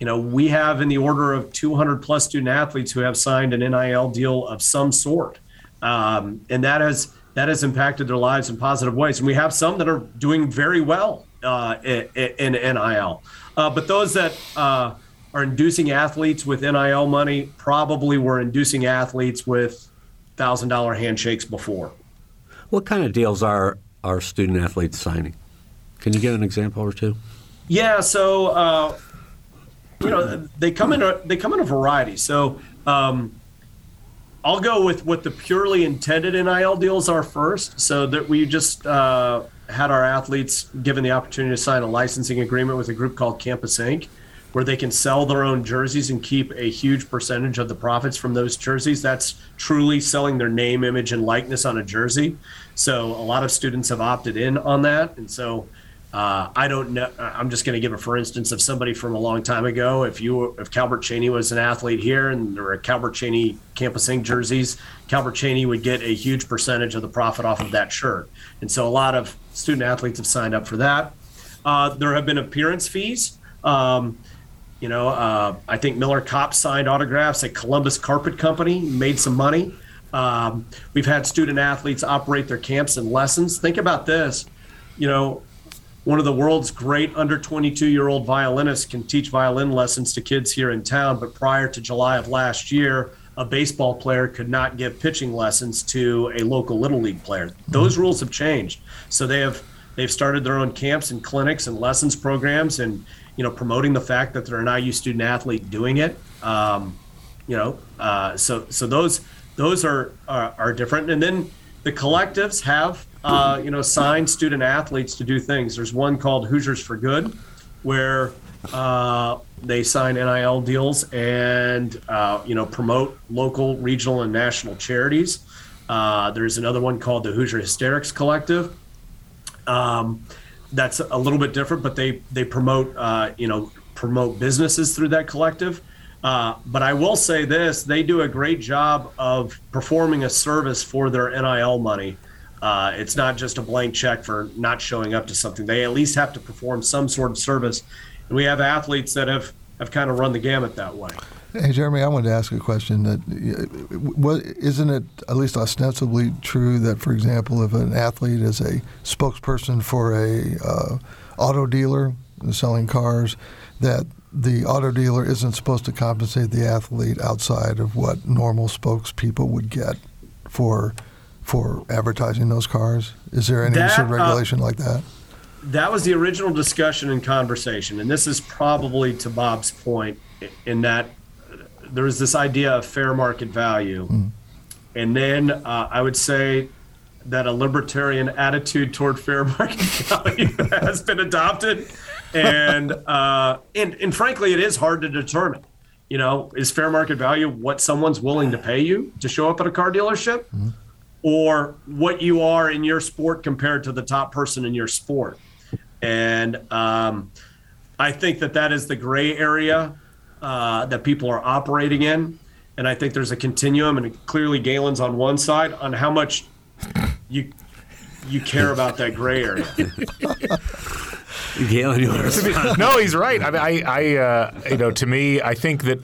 you know we have in the order of 200 plus student athletes who have signed an NIL deal of some sort, um, and that has that has impacted their lives in positive ways. And we have some that are doing very well uh, in, in, NIL, uh, but those that uh, are inducing athletes with NIL money probably were inducing athletes with thousand dollar handshakes before. What kind of deals are our student athletes signing? Can you give an example or two? Yeah, so uh, you know they come in a, they come in a variety. So um, I'll go with what the purely intended NIL deals are first. So that we just uh, had our athletes given the opportunity to sign a licensing agreement with a group called Campus Ink where they can sell their own jerseys and keep a huge percentage of the profits from those jerseys. That's truly selling their name, image, and likeness on a jersey. So a lot of students have opted in on that. And so uh, I don't know. I'm just going to give a for instance of somebody from a long time ago. If you, if Calbert Cheaney was an athlete here and there were Calbert Cheaney Campus Ink jerseys, Calbert Cheaney would get a huge percentage of the profit off of that shirt. And so a lot of student athletes have signed up for that. Uh, there have been appearance fees. Um, you know, uh, I think Miller Kopp signed autographs at Columbus Carpet Company, made some money. Um, we've had student athletes operate their camps and lessons. Think about this. You know, one of the world's great under 22 year old violinists can teach violin lessons to kids here in town, but prior to July of last year, a baseball player could not give pitching lessons to a local little league player. Those rules have changed. So they have they've started their own camps and clinics and lessons programs and you know, promoting the fact that they're an IU student athlete doing it. Um, you know, uh, so so those those are, are, are different. And then the collectives have uh, you know signed student athletes to do things. There's one called Hoosiers for Good, where uh, they sign NIL deals and uh, you know promote local, regional, and national charities. Uh, there's another one called the Hoosier Hysterics Collective. Um, that's a little bit different, but they they promote uh, you know promote businesses through that collective. Uh, but I will say this: they do a great job of performing a service for their NIL money. Uh, it's not just a blank check for not showing up to something. They at least have to perform some sort of service, and we have athletes that have have kind of run the gamut that way. Hey, Jeremy, I wanted to ask a question. That what isn't it at least ostensibly true that, for example, if an athlete is a spokesperson for a uh, auto dealer selling cars, that the auto dealer isn't supposed to compensate the athlete outside of what normal spokespeople would get for for advertising those cars? Is there any that, sort of uh, regulation uh, like that? That was the original discussion and conversation, and this is probably to Bob's point in that there is this idea of fair market value. Mm. And then uh, I would say that a libertarian attitude toward fair <laughs> market value has been adopted. And, uh, and, and frankly, it is hard to determine. You know, is fair market value what someone's willing to pay you to show up at a car dealership? Mm-hmm. Or what you are in your sport compared to the top person in your sport. And um, I think that that is the gray area uh, that people are operating in. And I think there's a continuum, and clearly Galen's on one side on how much you you care about that gray area. Galen, you <laughs> no, he's right. I mean, I, I uh, you know, to me, I think that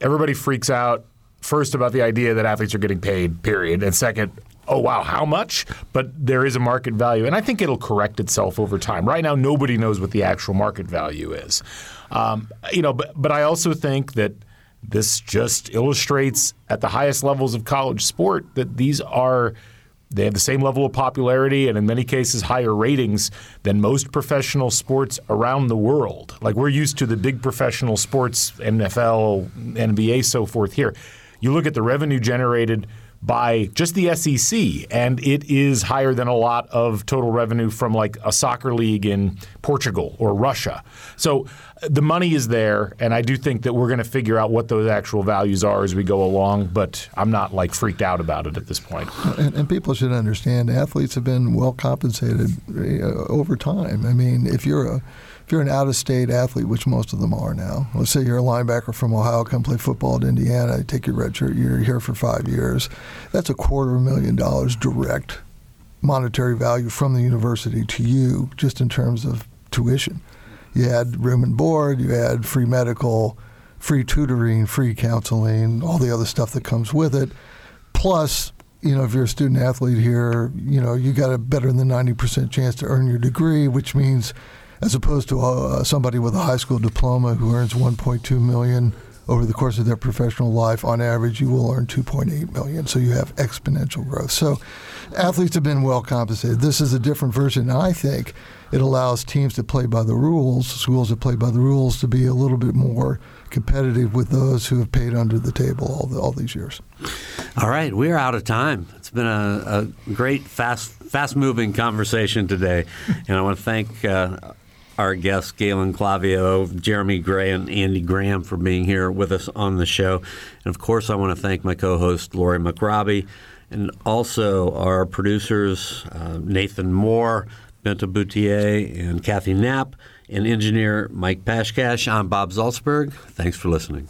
everybody freaks out first about the idea that athletes are getting paid, period, and second, oh wow, how much? But there is a market value, and I think it'll correct itself over time. Right now, nobody knows what the actual market value is. Um, you know, but but I also think that this just illustrates at the highest levels of college sport that these are they have the same level of popularity and in many cases higher ratings than most professional sports around the world. Like we're used to the big professional sports, NFL, NBA, so forth here. You look at the revenue generated by just the SEC, and it is higher than a lot of total revenue from like a soccer league in Portugal or Russia. So uh, the money is there, and I do think that we're going to figure out what those actual values are as we go along. But I'm not like freaked out about it at this point. And, and people should understand athletes have been well compensated uh, over time. I mean, if you're a if you're an out-of-state athlete, which most of them are now, let's say you're a linebacker from Ohio, come play football at Indiana, take your red shirt, you're here for five years. That's a quarter of a million dollars direct monetary value from the university to you, just in terms of tuition. You add room and board, you had free medical, free tutoring, free counseling, all the other stuff that comes with it. Plus, you know, if you're a student athlete here, you know, you got a better than 90% chance to earn your degree, which means as opposed to uh, somebody with a high school diploma who earns 1.2 million over the course of their professional life. On average, you will earn 2.8 million. So you have exponential growth. So athletes have been well compensated. This is a different version. I think it allows teams to play by the rules, schools that play by the rules, to be a little bit more competitive with those who have paid under the table all, the, all these years. All right, we are out of time. It's been a, a great, fast, fast-moving conversation today, and I want to thank uh, our guests, Galen Clavio, Jeremy Gray, and Andy Graham, for being here with us on the show. And of course, I want to thank my co host, Laurie McRobbie, and also our producers, uh, Nathan Moore, Bente Bouthier, and Kathy Knapp, and engineer Mike Pashkash. I'm Bob Zaltsberg. Thanks for listening.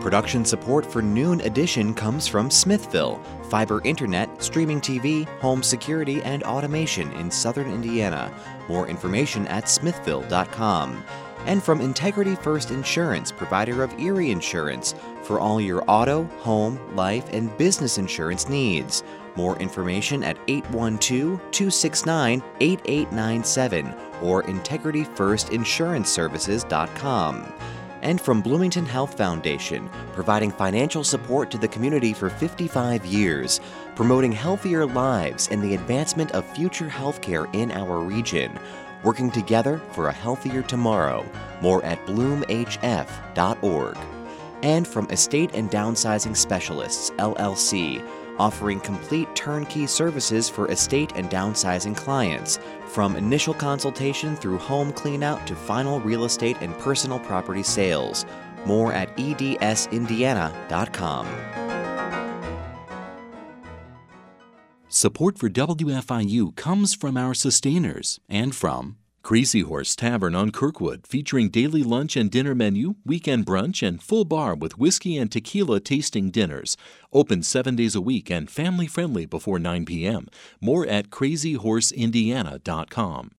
Production support for Noon Edition comes from Smithville fiber internet, streaming TV, home security, and automation in southern Indiana. More information at smithville.com. And from Integrity First Insurance, provider of Erie Insurance, for all your auto, home, life, and business insurance needs. More information at 812 269 8897 or integrityfirstinsuranceservices.com and from Bloomington Health Foundation, providing financial support to the community for 55 years, promoting healthier lives and the advancement of future healthcare in our region, working together for a healthier tomorrow. More at bloomhf.org. And from Estate and Downsizing Specialists, LLC, offering complete turnkey services for estate and downsizing clients, from initial consultation through home cleanout to final real estate and personal property sales. More at edsindiana.com. Support for WFIU comes from our sustainers and from Crazy Horse Tavern on Kirkwood, featuring daily lunch and dinner menu, weekend brunch, and full bar with whiskey and tequila tasting dinners. Open seven days a week and family friendly before 9 p.m. More at crazyhorseindiana.com.